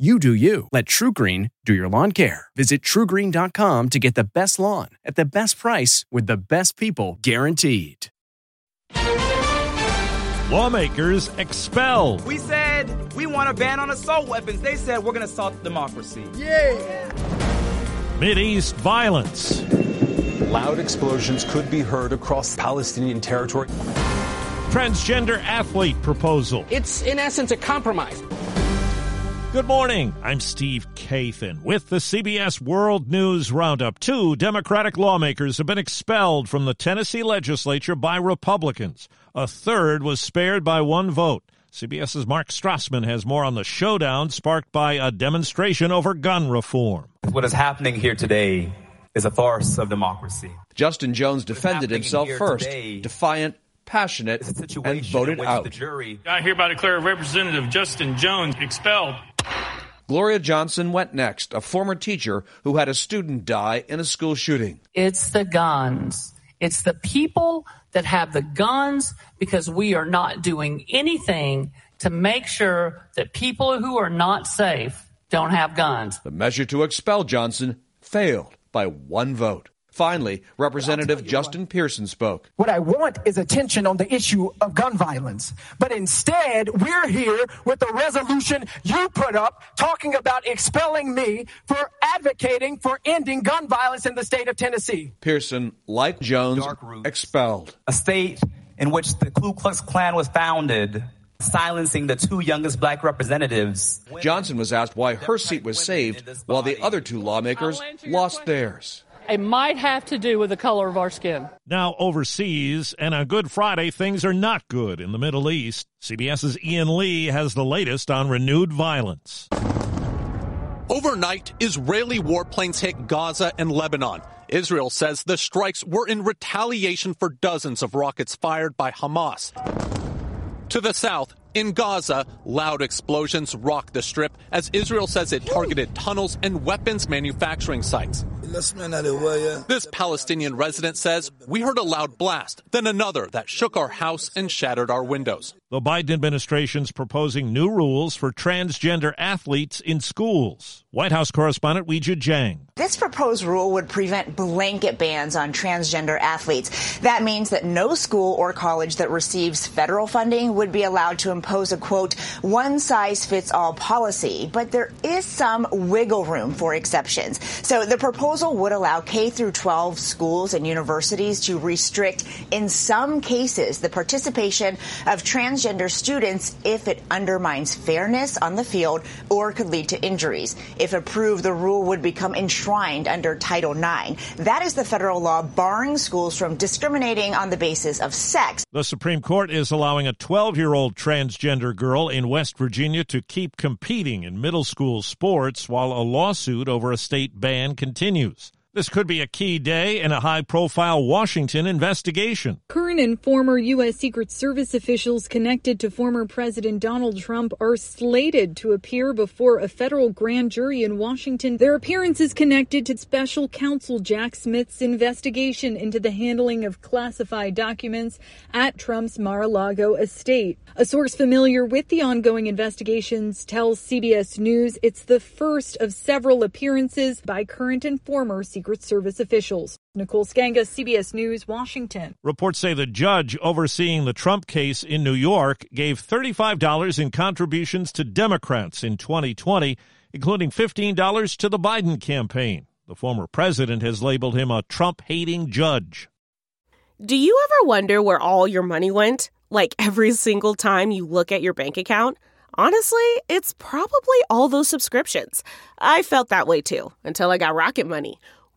You do you. Let TruGreen do your lawn care. Visit truegreen.com to get the best lawn at the best price with the best people guaranteed. Lawmakers expelled. We said we want a ban on assault weapons. They said we're going to assault democracy. Yeah. Mideast violence. Loud explosions could be heard across Palestinian territory. Transgender athlete proposal. It's, in essence, a compromise. Good morning. I'm Steve Kathan with the CBS World News Roundup. Two Democratic lawmakers have been expelled from the Tennessee legislature by Republicans. A third was spared by one vote. CBS's Mark Strassmann has more on the showdown sparked by a demonstration over gun reform. What is happening here today is a farce of democracy. Justin Jones defended himself first, today defiant, passionate, and voted out. The jury I hereby declare Representative Justin Jones expelled. Gloria Johnson went next, a former teacher who had a student die in a school shooting. It's the guns. It's the people that have the guns because we are not doing anything to make sure that people who are not safe don't have guns. The measure to expel Johnson failed by one vote. Finally, Representative Justin Pearson spoke. What I want is attention on the issue of gun violence. But instead, we're here with a resolution you put up talking about expelling me for advocating for ending gun violence in the state of Tennessee. Pearson, like Jones, expelled. a state in which the Ku Klux Klan was founded, silencing the two youngest black representatives. Johnson was asked why her seat was saved while the other two lawmakers lost theirs. It might have to do with the color of our skin. Now overseas, and on Good Friday, things are not good in the Middle East. CBS's Ian Lee has the latest on renewed violence. Overnight, Israeli warplanes hit Gaza and Lebanon. Israel says the strikes were in retaliation for dozens of rockets fired by Hamas. To the south, in Gaza, loud explosions rock the strip as Israel says it targeted tunnels and weapons manufacturing sites. This Palestinian resident says, We heard a loud blast, then another that shook our house and shattered our windows. The Biden administration's proposing new rules for transgender athletes in schools. White House correspondent Weijia Jiang. This proposed rule would prevent blanket bans on transgender athletes. That means that no school or college that receives federal funding would be allowed to impose a quote, one size fits all policy. But there is some wiggle room for exceptions. So the proposal would allow K through 12 schools and universities to restrict, in some cases, the participation of transgender students if it undermines fairness on the field or could lead to injuries. If approved, the rule would become enshrined under Title IX. That is the federal law barring schools from discriminating on the basis of sex. The Supreme Court is allowing a 12 year old transgender girl in West Virginia to keep competing in middle school sports while a lawsuit over a state ban continues. This could be a key day in a high profile Washington investigation. Current and former U.S. Secret Service officials connected to former President Donald Trump are slated to appear before a federal grand jury in Washington. Their appearance is connected to special counsel Jack Smith's investigation into the handling of classified documents at Trump's Mar a Lago estate. A source familiar with the ongoing investigations tells CBS News it's the first of several appearances by current and former Secret Service officials. Nicole Sganga, CBS News, Washington. Reports say the judge overseeing the Trump case in New York gave $35 in contributions to Democrats in 2020, including $15 to the Biden campaign. The former president has labeled him a Trump hating judge. Do you ever wonder where all your money went? Like every single time you look at your bank account? Honestly, it's probably all those subscriptions. I felt that way too until I got Rocket Money.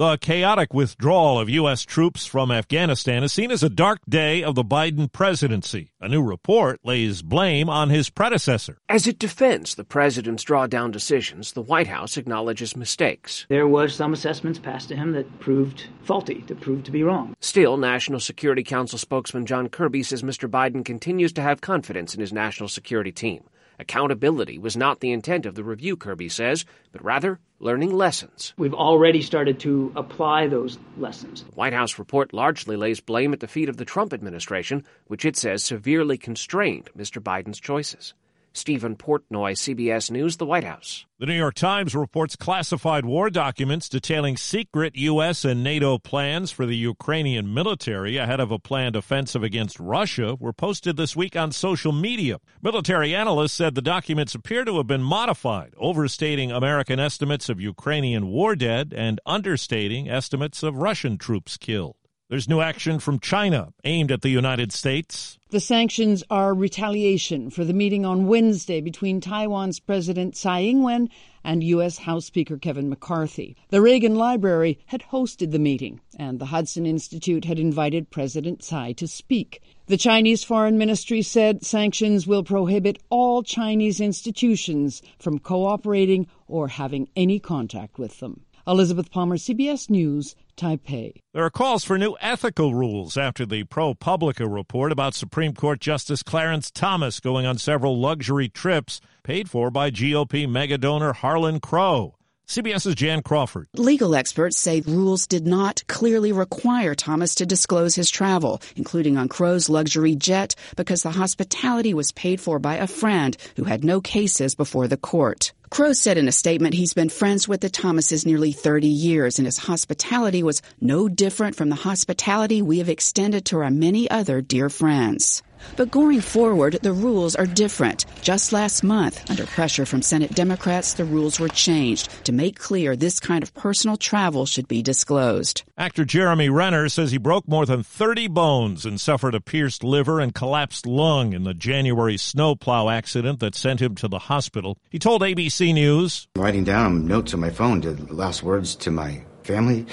The chaotic withdrawal of U.S. troops from Afghanistan is seen as a dark day of the Biden presidency. A new report lays blame on his predecessor. As it defends the president's drawdown decisions, the White House acknowledges mistakes. There was some assessments passed to him that proved faulty, that proved to be wrong. Still, National Security Council spokesman John Kirby says Mr. Biden continues to have confidence in his national security team. Accountability was not the intent of the review, Kirby says, but rather learning lessons. We've already started to apply those lessons. The White House report largely lays blame at the feet of the Trump administration, which it says severely constrained Mr. Biden's choices. Stephen Portnoy, CBS News, the White House. The New York Times reports classified war documents detailing secret U.S. and NATO plans for the Ukrainian military ahead of a planned offensive against Russia were posted this week on social media. Military analysts said the documents appear to have been modified, overstating American estimates of Ukrainian war dead and understating estimates of Russian troops killed. There's new action from China aimed at the United States. The sanctions are retaliation for the meeting on Wednesday between Taiwan's President Tsai Ing wen and U.S. House Speaker Kevin McCarthy. The Reagan Library had hosted the meeting, and the Hudson Institute had invited President Tsai to speak. The Chinese Foreign Ministry said sanctions will prohibit all Chinese institutions from cooperating or having any contact with them. Elizabeth Palmer, CBS News, Taipei. There are calls for new ethical rules after the ProPublica report about Supreme Court Justice Clarence Thomas going on several luxury trips paid for by GOP mega donor Harlan Crow. CBS's Jan Crawford. Legal experts say rules did not clearly require Thomas to disclose his travel, including on Crow's luxury jet, because the hospitality was paid for by a friend who had no cases before the court. Crow said in a statement he's been friends with the Thomases nearly 30 years and his hospitality was no different from the hospitality we have extended to our many other dear friends. But going forward, the rules are different. Just last month, under pressure from Senate Democrats, the rules were changed to make clear this kind of personal travel should be disclosed. Actor Jeremy Renner says he broke more than 30 bones and suffered a pierced liver and collapsed lung in the January snowplow accident that sent him to the hospital. He told ABC News, Writing down notes on my phone to the last words to my family.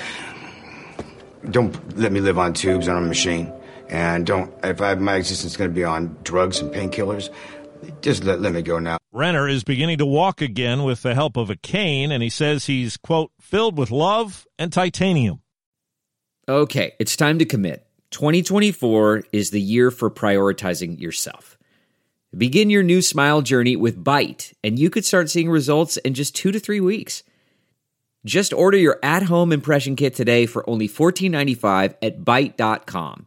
Don't let me live on tubes on a machine and don't if I, my existence is going to be on drugs and painkillers just let, let me go now. Renner is beginning to walk again with the help of a cane and he says he's quote filled with love and titanium. Okay it's time to commit. 2024 is the year for prioritizing yourself. Begin your new smile journey with Byte and you could start seeing results in just two to three weeks. Just order your at-home impression kit today for only $14.95 at Byte.com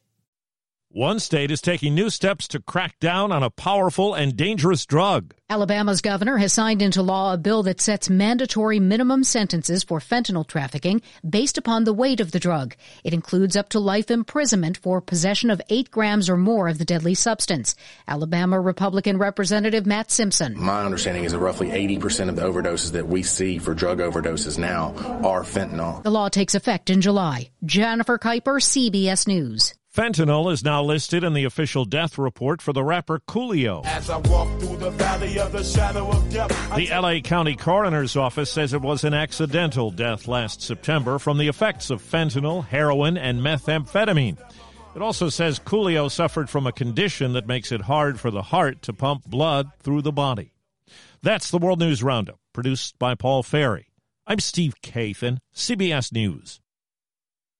One state is taking new steps to crack down on a powerful and dangerous drug. Alabama's governor has signed into law a bill that sets mandatory minimum sentences for fentanyl trafficking based upon the weight of the drug. It includes up to life imprisonment for possession of eight grams or more of the deadly substance. Alabama Republican Representative Matt Simpson. My understanding is that roughly 80% of the overdoses that we see for drug overdoses now are fentanyl. The law takes effect in July. Jennifer Kuiper, CBS News. Fentanyl is now listed in the official death report for the rapper Coolio. The, the LA County Coroner's Office says it was an accidental death last September from the effects of fentanyl, heroin, and methamphetamine. It also says Coolio suffered from a condition that makes it hard for the heart to pump blood through the body. That's the World News Roundup, produced by Paul Ferry. I'm Steve Kathan, CBS News.